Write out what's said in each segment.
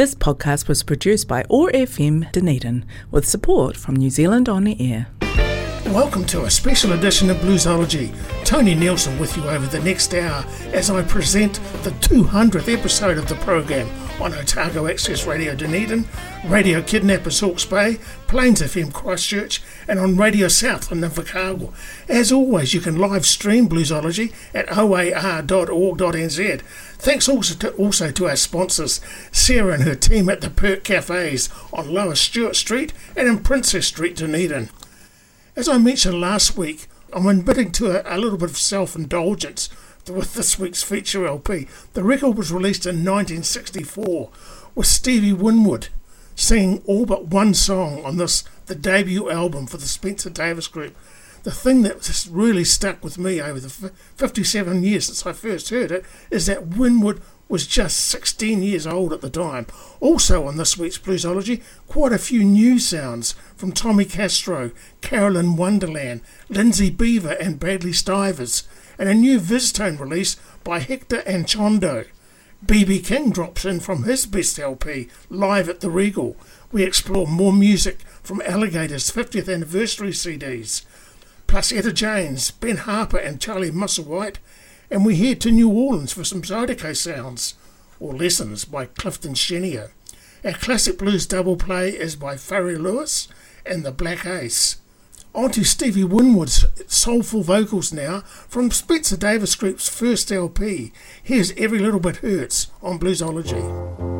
This podcast was produced by OAR FM Dunedin with support from New Zealand On the Air. Welcome to a special edition of Bluesology. Tony Nielsen with you over the next hour as I present the 200th episode of the program on Otago oh Access Radio Dunedin, Radio Kidnappers Hawke's Bay, Plains FM Christchurch, and on Radio South in Invercargill. As always, you can live stream Bluesology at oar.org.nz. Thanks also to, also to our sponsors, Sarah and her team at the Perk Cafes on Lower Stuart Street and in Princess Street, Dunedin. As I mentioned last week, I'm admitting to a, a little bit of self indulgence with this week's feature LP. The record was released in 1964 with Stevie Winwood singing all but one song on this, the debut album for the Spencer Davis Group. The thing that just really stuck with me over the 57 years since I first heard it is that Winwood was just 16 years old at the time. Also on this week's Bluesology, quite a few new sounds from Tommy Castro, Carolyn Wonderland, Lindsay Beaver and Bradley Stivers, and a new VizzTone release by Hector Anchondo. BB King drops in from his best LP, Live at the Regal. We explore more music from Alligator's 50th anniversary CDs, plus Etta James, Ben Harper and Charlie Musselwhite, and we head to New Orleans for some Zydeco sounds, or lessons by Clifton Chenier. Our classic blues double play is by Furry Lewis and the Black Ace. On to Stevie Winwood's soulful vocals now from Spencer Davis Group's first LP. Here's Every Little Bit Hurts on Bluesology.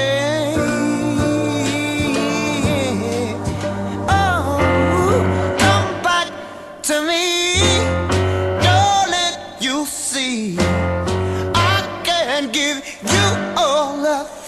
little bit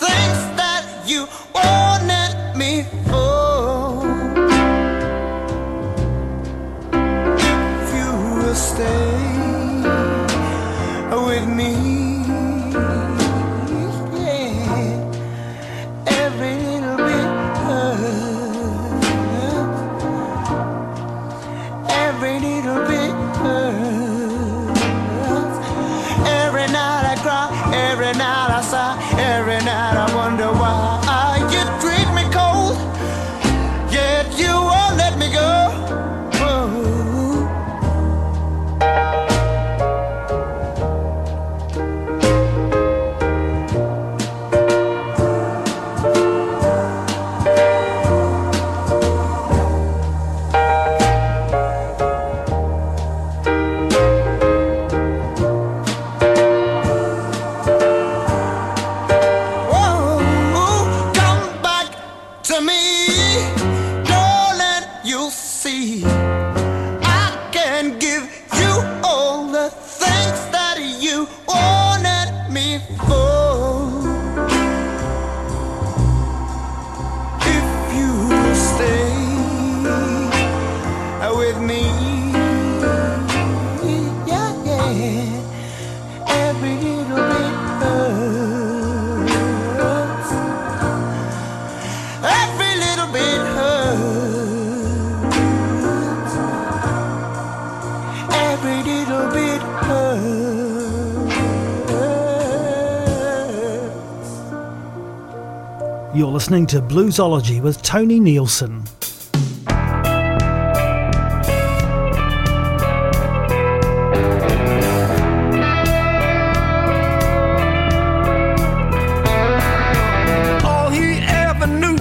You're listening to Bluesology with Tony Nielsen. All he ever knew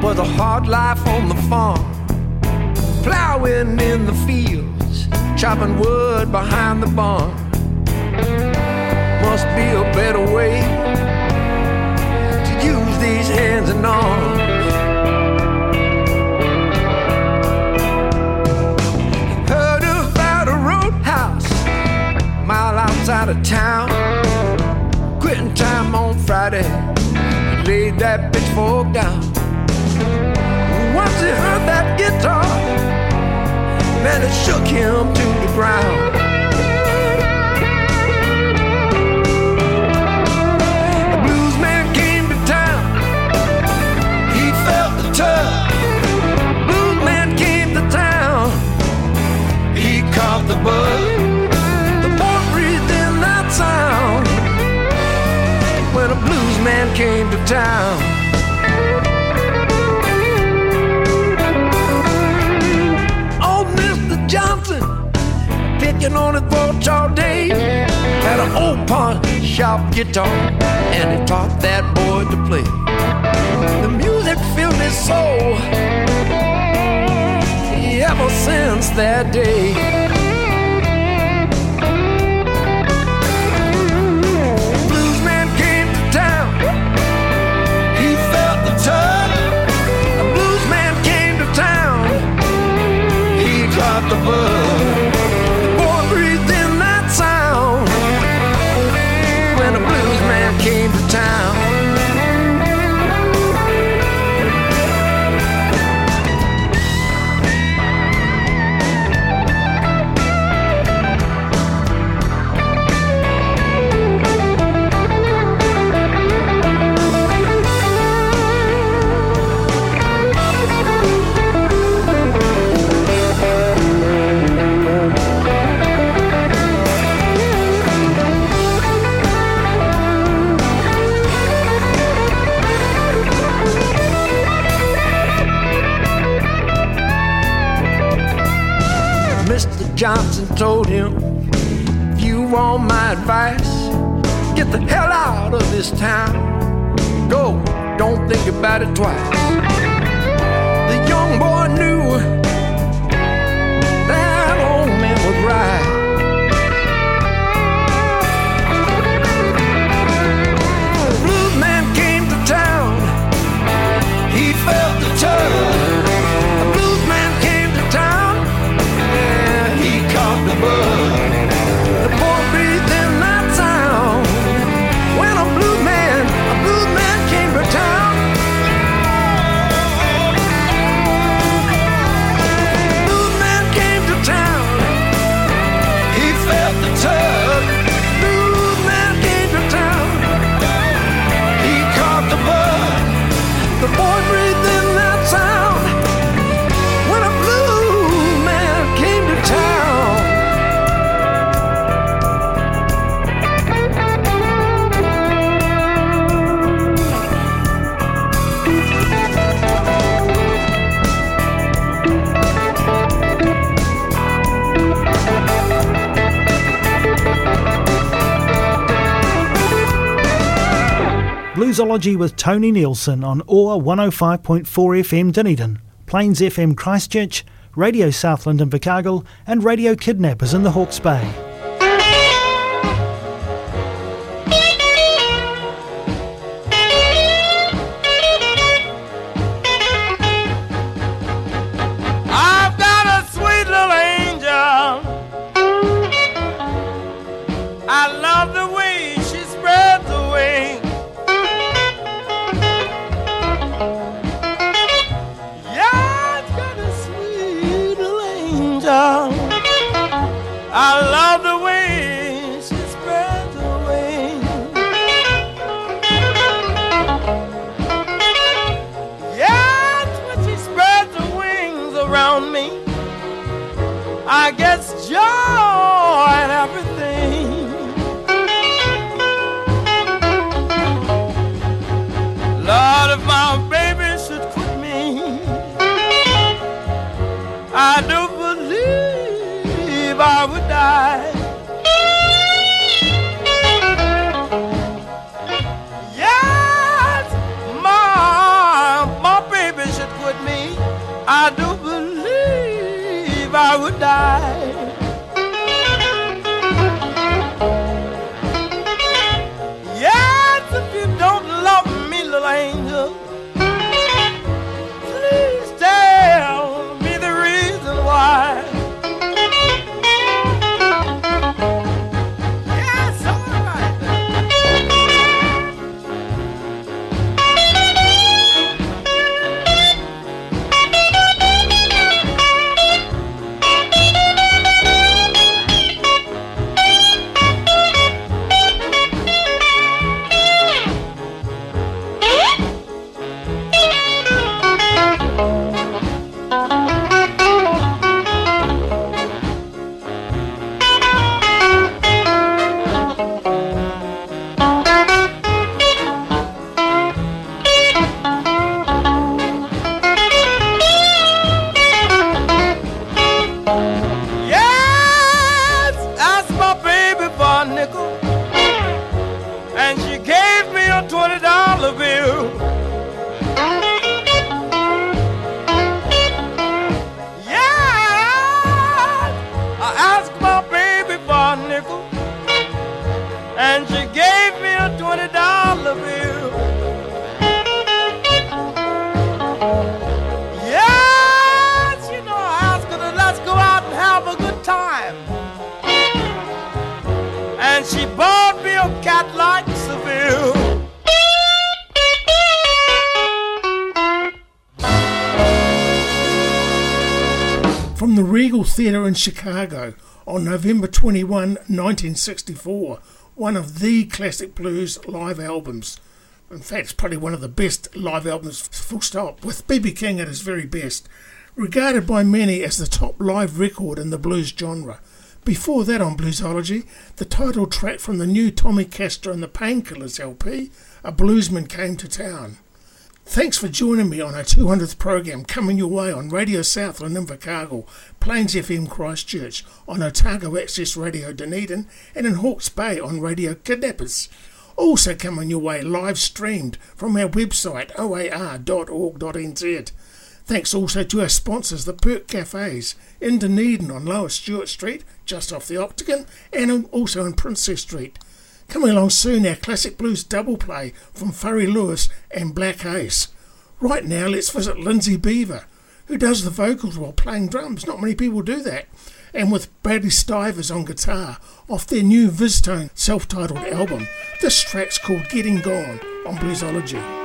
was a hard life on the farm, plowing in the fields, chopping wood behind the barn. Of town. Quitting time on Friday, laid that pitchfork down. Once he heard that guitar, man, it shook him to the ground. Blues man came town, he felt the bud. The came to town. Oh, old Mr. Johnson, picking on his porch all day, had an old pawn shop guitar, and he taught that boy to play. The music filled his soul ever since that day. My advice, get the hell out of this town. Go, don't think about it twice. The young boy knew Bluesology with Tony Nielsen on OAR 105.4 FM Dunedin, Plains FM Christchurch, Radio Southland in Invercargill, and Radio Kidnappers in the Hawke's Bay. Theatre in Chicago on November 21, 1964, one of the classic blues live albums. In fact, it's probably one of the best live albums, full stop, with B.B. King at his very best. Regarded by many as the top live record in the blues genre. Before that on Bluesology, the title track from the new Tommy Castro and the Painkillers LP, A Bluesman Came to Town. Thanks for joining me on our 200th program coming your way on Radio Southland in Invercargill, Plains FM Christchurch, on Otago Access Radio Dunedin, and in Hawke's Bay on Radio Kidnappers. Also coming your way live streamed from our website oar.org.nz. Thanks also to our sponsors, the Perk Cafes in Dunedin on Lower Stuart Street, just off the Octagon, and also in Princess Street. Coming along soon, our classic blues double play from Furry Lewis and Black Ace. Right now, let's visit Lindsay Beaver, who does the vocals while playing drums. Not many people do that. And with Bradley Stivers on guitar off their new VizzTone self titled album. This track's called Getting Gone on Bluesology.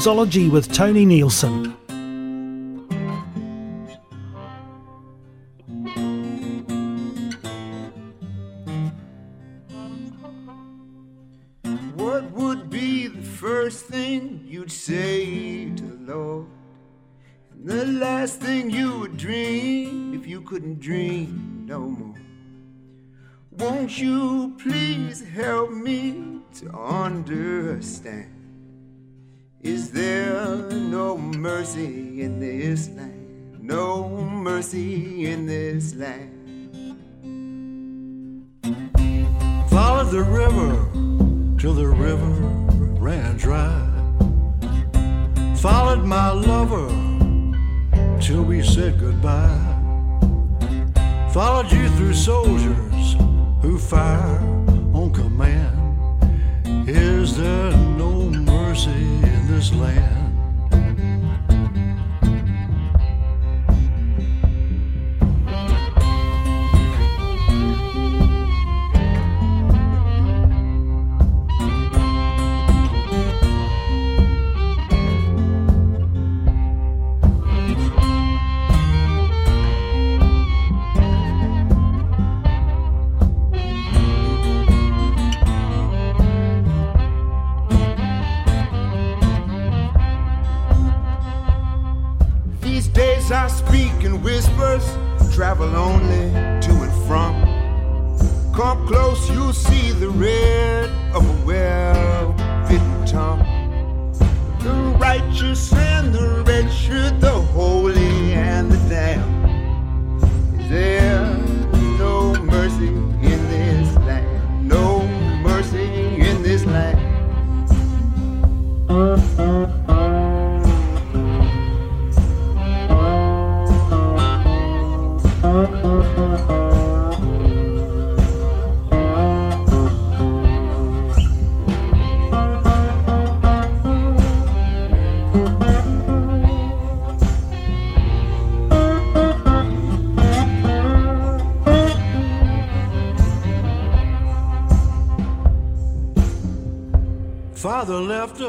Bluesology with Tony Nielsen. What would be the first thing you'd say to the Lord? And the last thing you would dream if you couldn't dream no more? Won't you please help me to understand? Is there no mercy in this land? No mercy in this land. Followed the river till the river ran dry. Followed my lover till we said goodbye. Followed you through soldiers who fire on command. Is there no mercy? In this land. travel only to and from. Come close, you'll see the red of a well-fitting tongue. The righteous and the wretched, the holy and the damned. Is there no mercy in this land? No mercy in this land.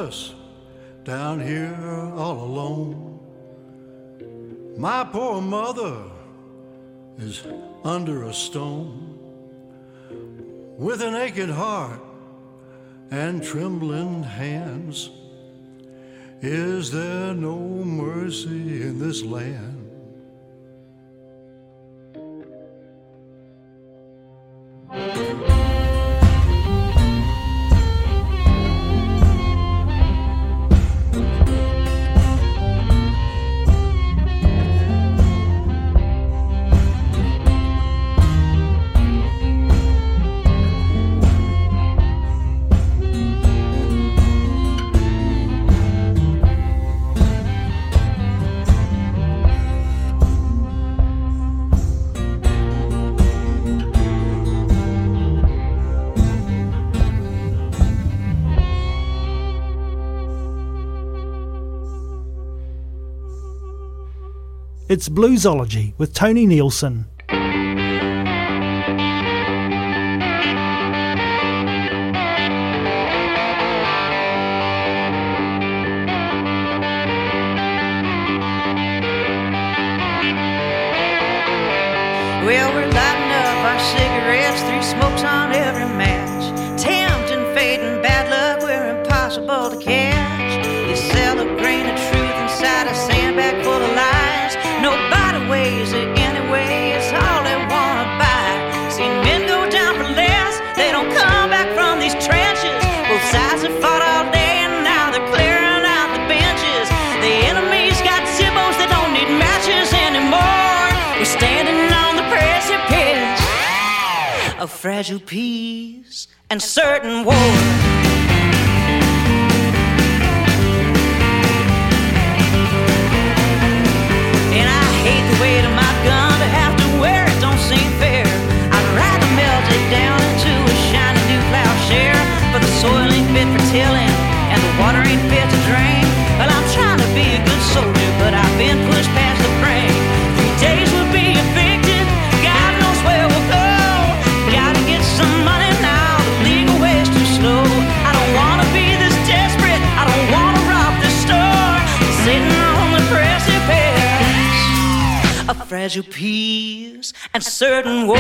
us down here all alone. My poor mother is under a stone with an aching heart and trembling hands. Is there no mercy in this land? It's Bluesology with Tony Nielsen. Well, we're lighting up our cigarettes, three smokes on every match. tempting, fading, bad luck, we're impossible to catch. fragile peace and certain war. And I hate the way to my fragile peace and certain war.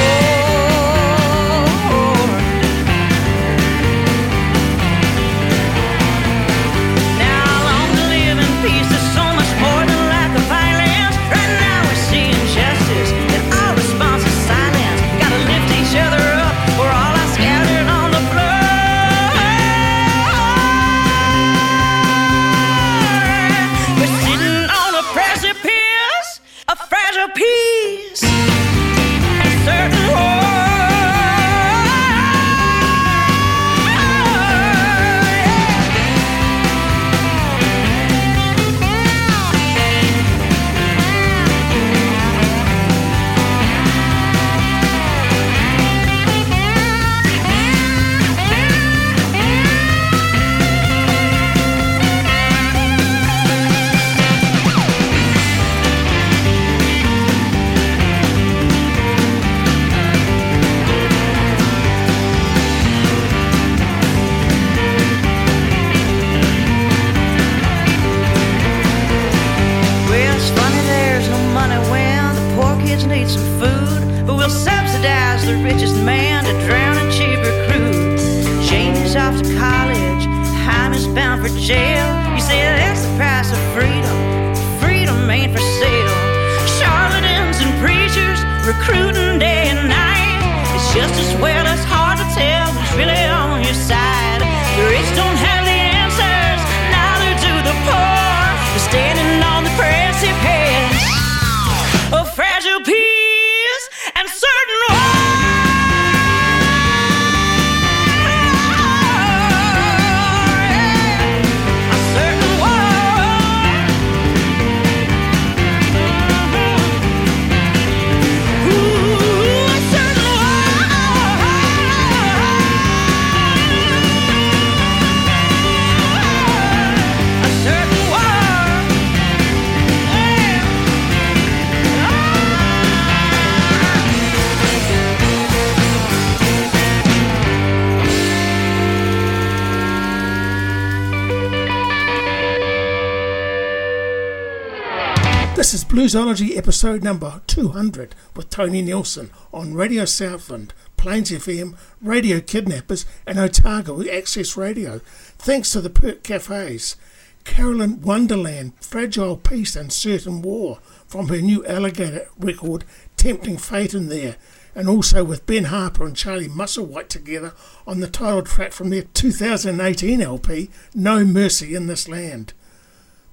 Bluesology episode number 200 with Tony Nielsen on Radio Southland, Plains FM, Radio Kidnappers, and Otago Access Radio. Thanks to the Perk Cafes. Carolyn Wonderland, Fragile Peace and Certain War from her new Alligator record, Tempting Fate in there, and also with Ben Harper and Charlie Musselwhite together on the title track from their 2018 LP, No Mercy in This Land.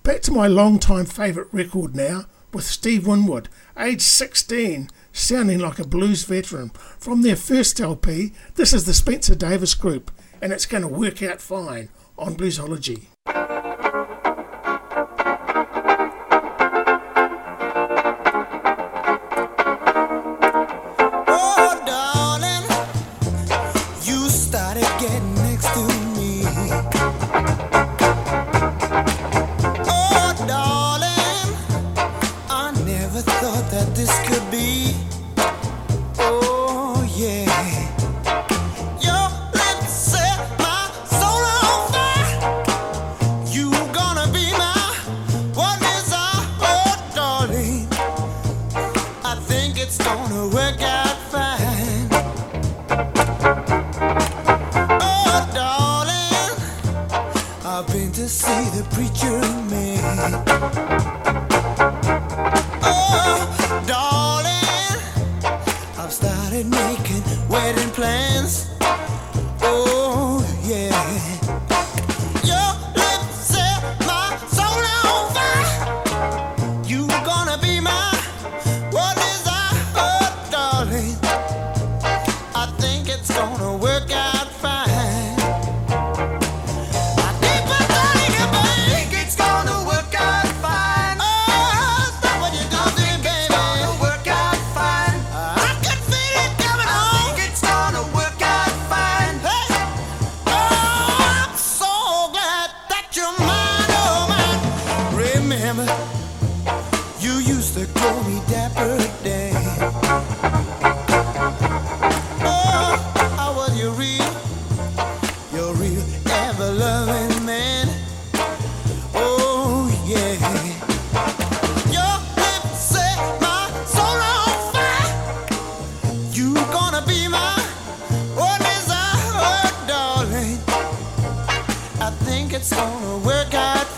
Back to my long-time favourite record now, with Steve Winwood, age 16, sounding like a blues veteran. From their first LP, this is the Spencer Davis Group, and it's going to work out fine on Bluesology.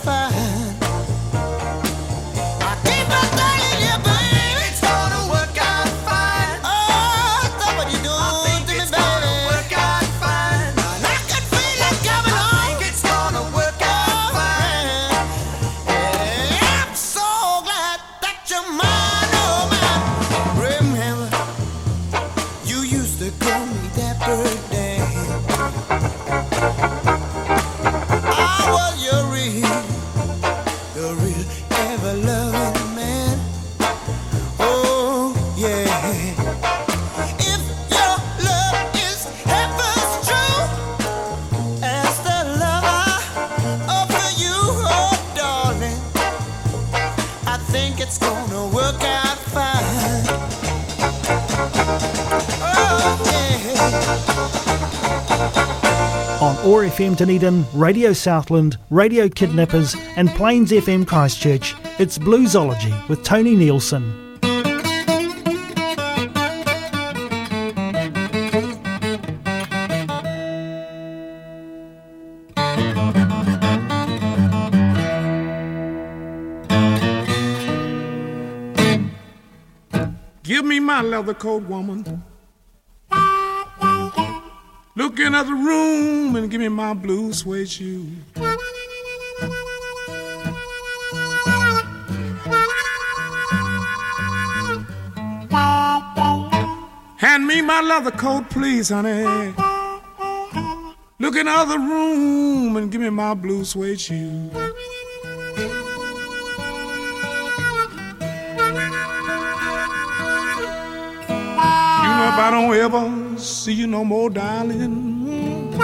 FM Dunedin, Radio Southland, Radio Kidnappers, and Plains FM Christchurch. It's Bluesology with Tony Nielsen. Give me my leather coat, woman. Look in the room and give me my blue suede shoe. Hand me my leather coat, please, honey. Look in the other room and give me my blue suede shoe. You know if I don't ever see you no more, darling.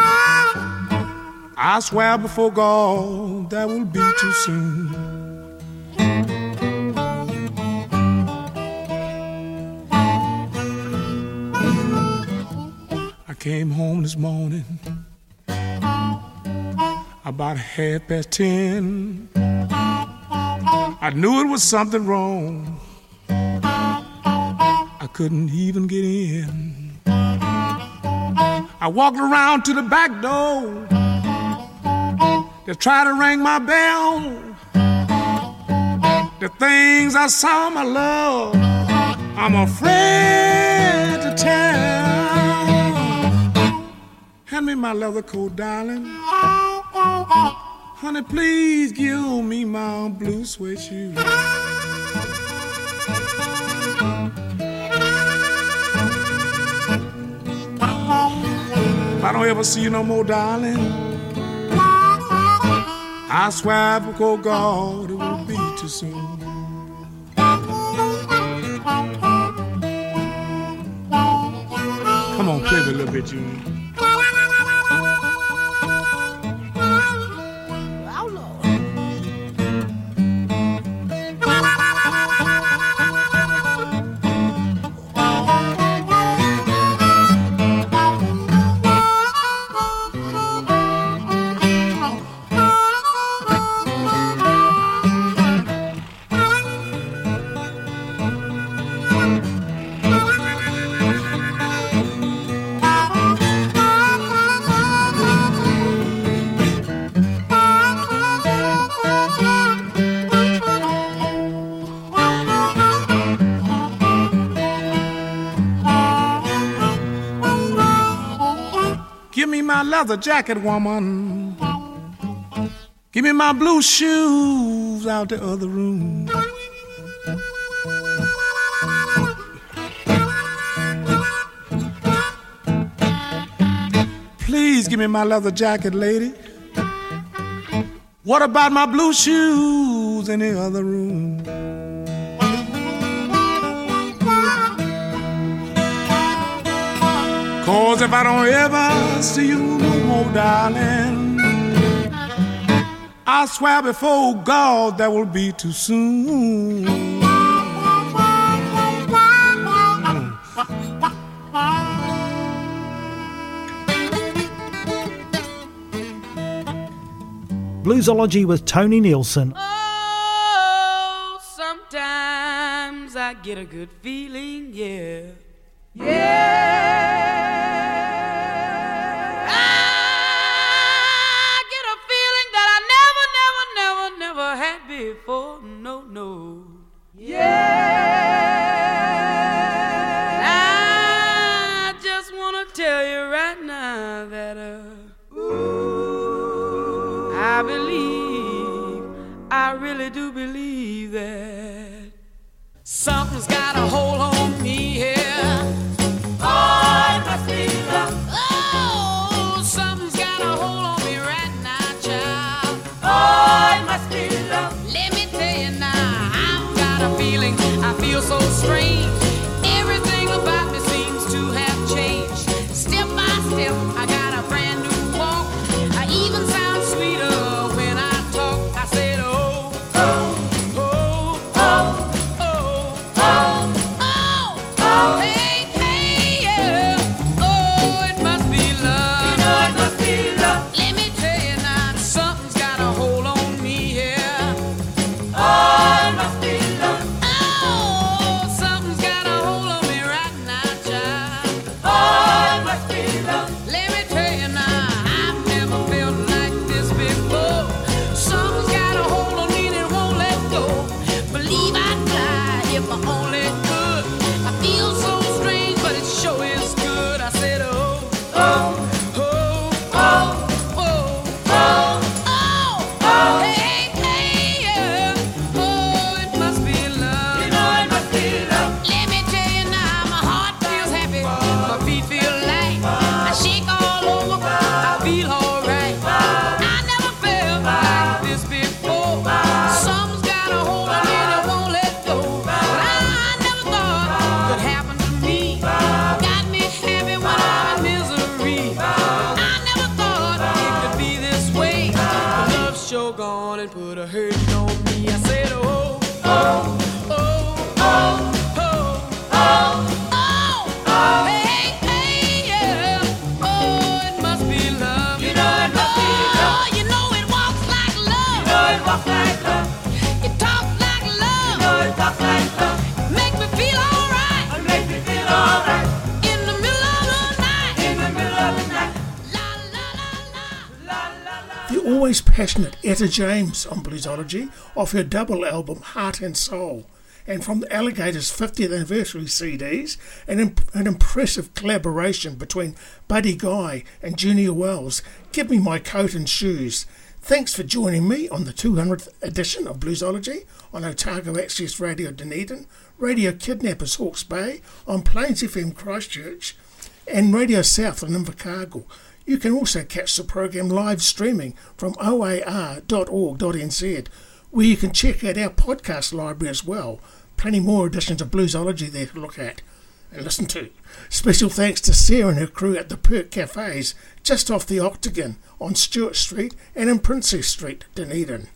I swear before God that will be too soon. I came home this morning about half past ten. I knew it was something wrong. I couldn't even get in. I walked around to the back door to try to ring my bell. The things I saw, my love, I'm afraid to tell. Hand me my leather coat, darling. Honey, please give me my blue suede shoes. I don't ever see you no more, darling, I swear before God it will be too soon. Come on, play a little bit, Junior. Leather jacket, woman. Give me my blue shoes out the other room. Please give me my leather jacket, lady. What about my blue shoes in the other room? Cause if I don't ever see you no more, darling, I swear before God that will be too soon. Bluesology with Tony Nielsen. Oh, sometimes I get a good feeling, yeah. Yeah. Before, feel so strange. Passionate Etta James on Bluesology off her double album Heart and Soul and from the Alligators 50th anniversary CDs, an, imp- an impressive collaboration between Buddy Guy and Junior Wells. Give me my coat and shoes. Thanks for joining me on the 200th edition of Bluesology on Otago Access Radio Dunedin, Radio Kidnappers Hawke's Bay, on Plains FM Christchurch, and Radio South in Invercargill. You can also catch the program live streaming from oar.org.nz, where you can check out our podcast library as well. Plenty more editions of Bluesology there to look at and listen to. Special thanks to Sarah and her crew at the Perk Cafes, just off the Octagon on Stuart Street and in Princess Street, Dunedin.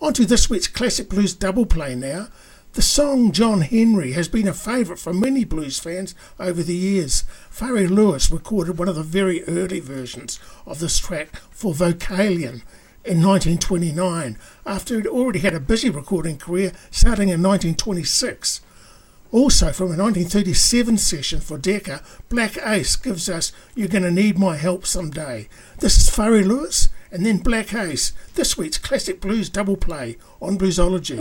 On to this week's classic blues double play now. The song John Henry has been a favourite for many blues fans over the years. Furry Lewis recorded one of the very early versions of this track for Vocalion in 1929, after he'd already had a busy recording career starting in 1926. Also, from a 1937 session for Decca, Black Ace gives us You're Gonna Need My Help Someday. This is Furry Lewis and then Black Ace, this week's classic blues double play on Bluesology.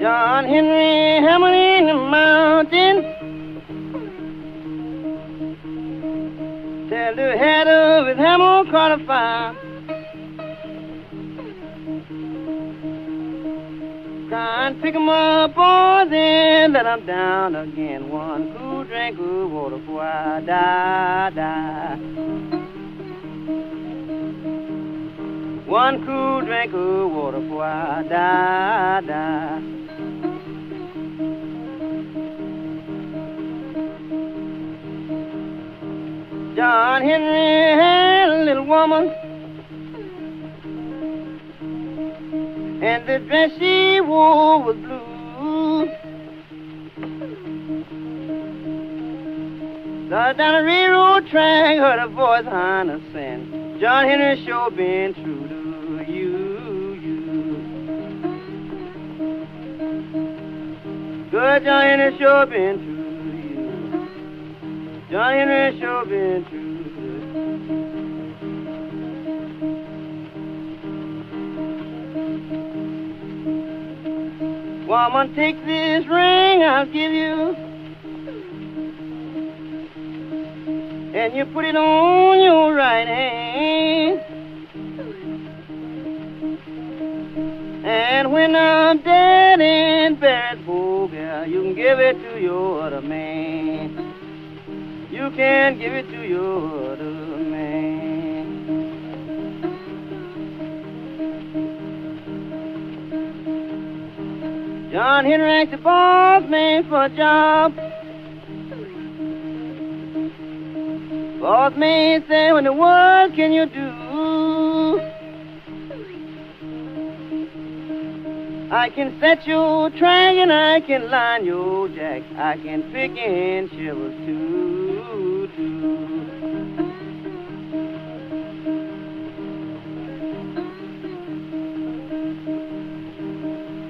John Henry hammered in the mountain. Till the head of his hammer caught a fire. And pick him up, boys, and let him down again. One cool drink of water before I die, die. One cool drink of water before I die, die. John Henry had a little woman, and the dress she wore was blue. Down a railroad track, heard a voice on a sing. John Henry sure been true to you, you. Good John Henry sure been true. To you. John Henry sure been true. Woman, take this ring I'll give you. And you put it on your right hand. And when I'm dead and buried, oh girl, you can give it to your other man you can give it to your John Henry the boss man for a job. Boss man said, What the world can you do? I can set your track and I can line your jack. I can pick and shovel too,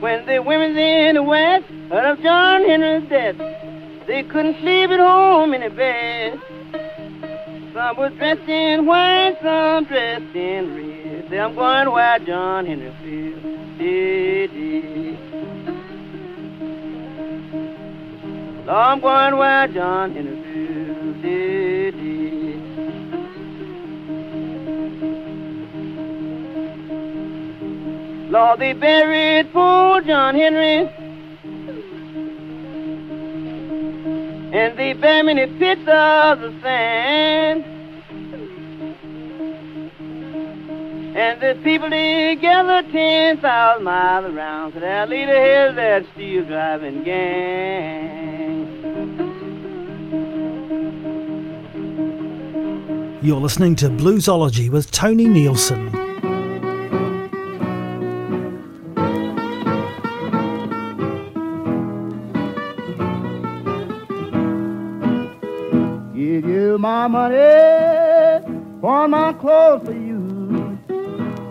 When the women in the West heard of John Henry's death, they couldn't sleep at home in the bed. Some was dressed in white, some dressed in red. Say, I'm going where John Henry feels. I'm going where John Henry Lord, they buried poor John Henry. And they buried in pits of the sand. And the people they gathered 10,000 miles around. So that leader here's that steel driving gang. You're listening to Bluesology with Tony Nielsen. My money eh, for my clothes for you.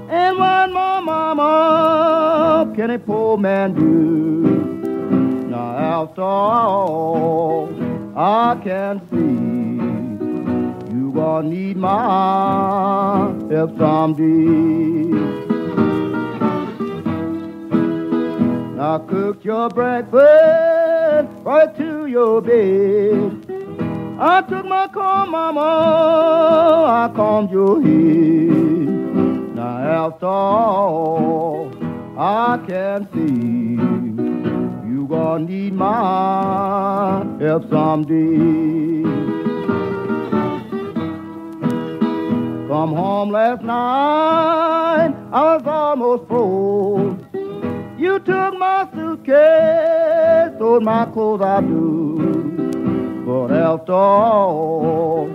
And what more, mama, can a poor man do? Now after all, I can see you gonna need my help someday. Now cook your breakfast right to your bed. I took my comb, mama, I combed your head. Now after all, I can see you gonna need my help someday. Come home last night, I was almost froze. You took my suitcase, sold my clothes I do. After all,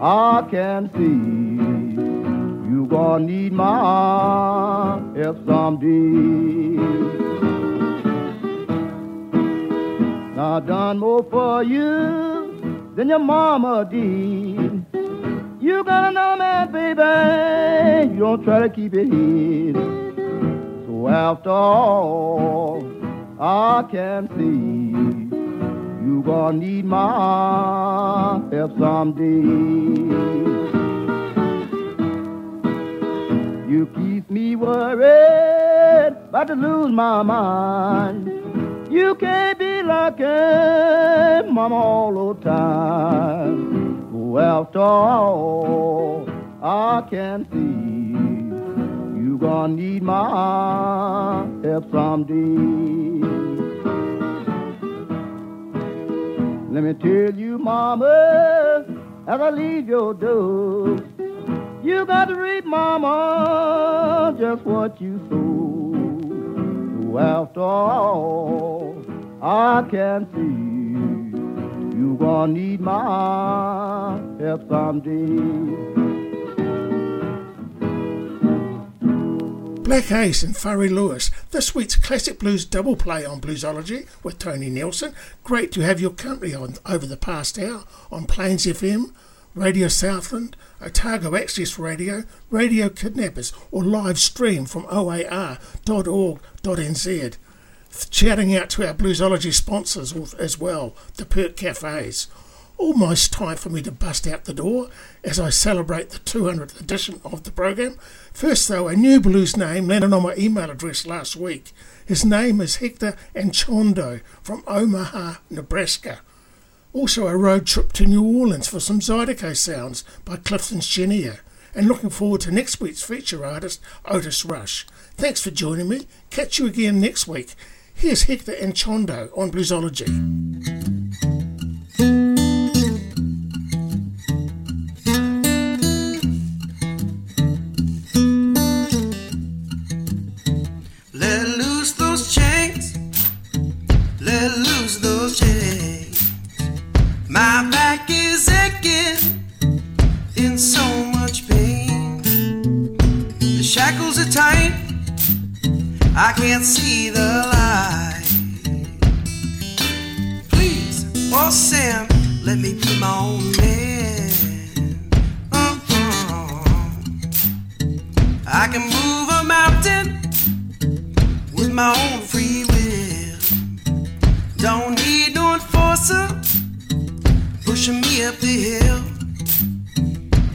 I can see you gonna need my help someday. I done more for you than your mama did. You gotta know, man, baby, you don't try to keep it hid. So after all, I can see you gonna need my help someday. You keep me worried about to lose my mind. You can't be lucky, mama, all the time. Well, after all, I can see you gonna need my help someday. Let me tell you, mama, as I leave your door, you got to reap, mama, just what you sow. So after all, I can see you gonna need my help someday. Black Ace and Furry Lewis, this week's classic blues double play on Bluesology with Tony Nelson. Great to have your company on over the past hour on Plains FM, Radio Southland, Otago Access Radio, Radio Kidnappers, or live stream from oar.org.nz. Shouting out to our Bluesology sponsors as well, the Perk Cafes. Almost time for me to bust out the door as I celebrate the 200th edition of the program. First, though, a new blues name landed on my email address last week. His name is Hector Anchondo from Omaha, Nebraska. Also, a road trip to New Orleans for some Zydeco sounds by Clifton Chenier. And looking forward to next week's feature artist, Otis Rush. Thanks for joining me. Catch you again next week. Here's Hector Anchondo on Bluesology. Chains. My back is aching in so much pain. The shackles are tight. I can't see the light. Please, oh Sam, let me be my own man. Uh-uh. I can move a mountain with my own free will. Don't need no enforcer pushing me up the hill.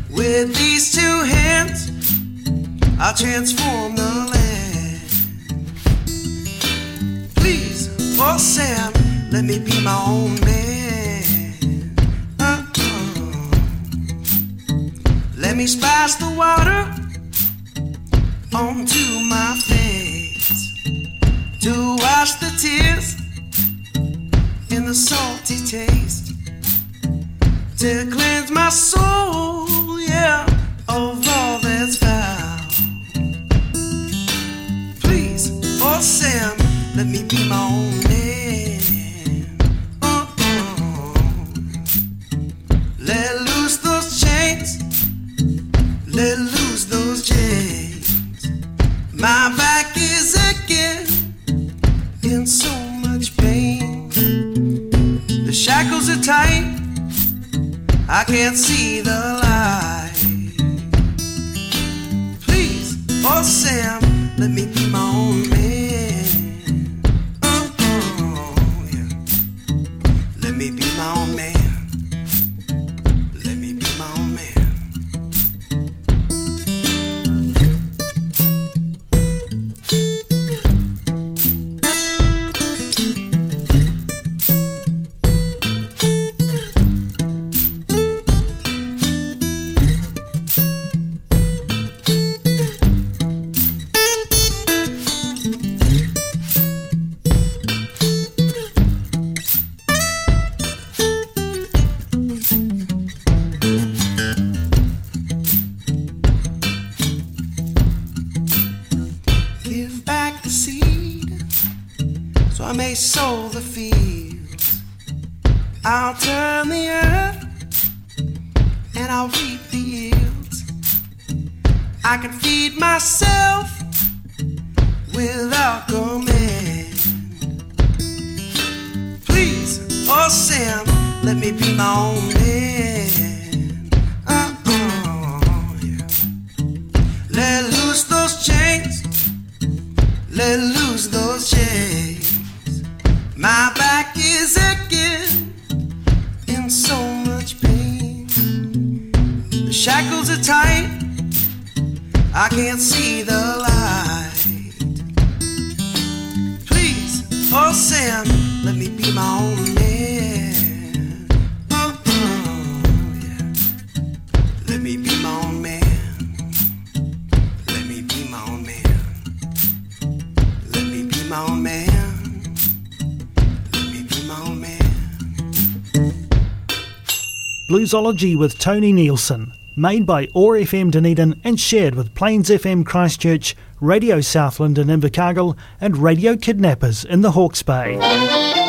With these two hands, I'll transform the land. Please, oh Sam, let me be my own man. Uh-uh. Let me splash the water onto my face to wash the tears in the salty taste to cleanse my soul, yeah, of all that's foul. Please, oh Sam, let me be my own I can't see the light. Please, oh Sam, let me be my own man. With Tony Nielsen, made by OAR FM Dunedin and shared with Plains FM Christchurch, Radio Southland in Invercargill, and Radio Kidnappers in the Hawke's Bay.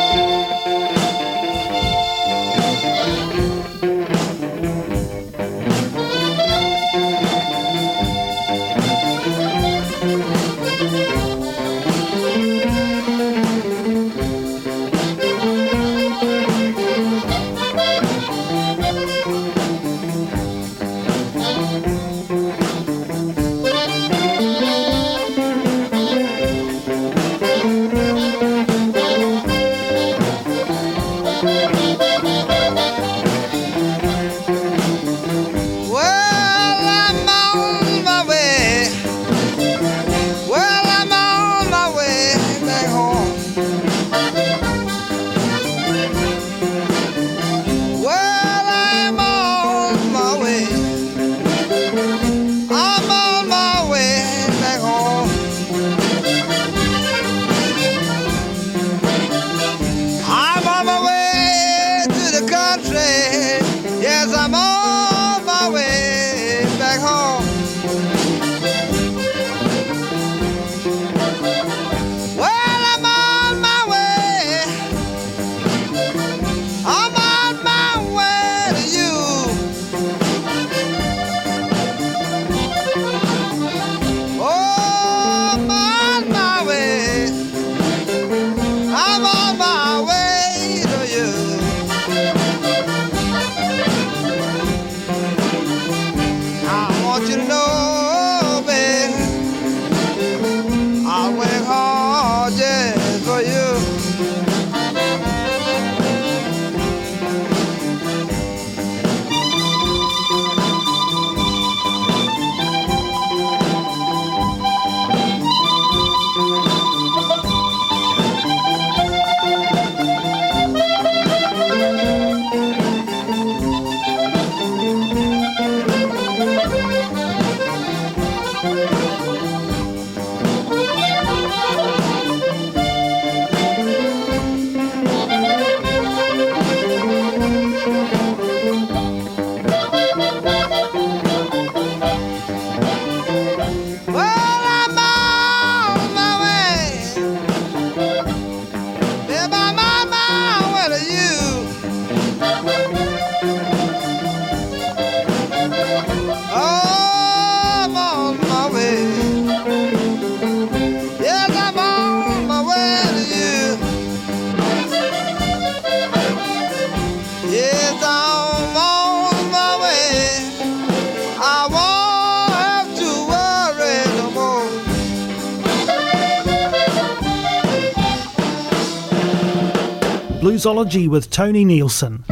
With Tony Nielsen.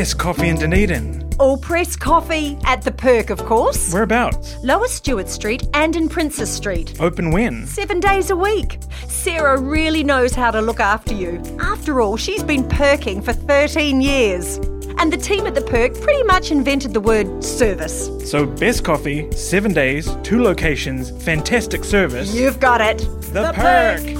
Best coffee in Dunedin. Allpress coffee at the Perk, of course. Whereabouts? Lower Stuart Street and in Princess Street. Open when? Seven days a week. Sarah really knows how to look after you. After all, she's been perking for 13 years. And the team at the Perk pretty much invented the word service. So, best coffee, seven days, two locations, fantastic service. You've got it. The, Perk.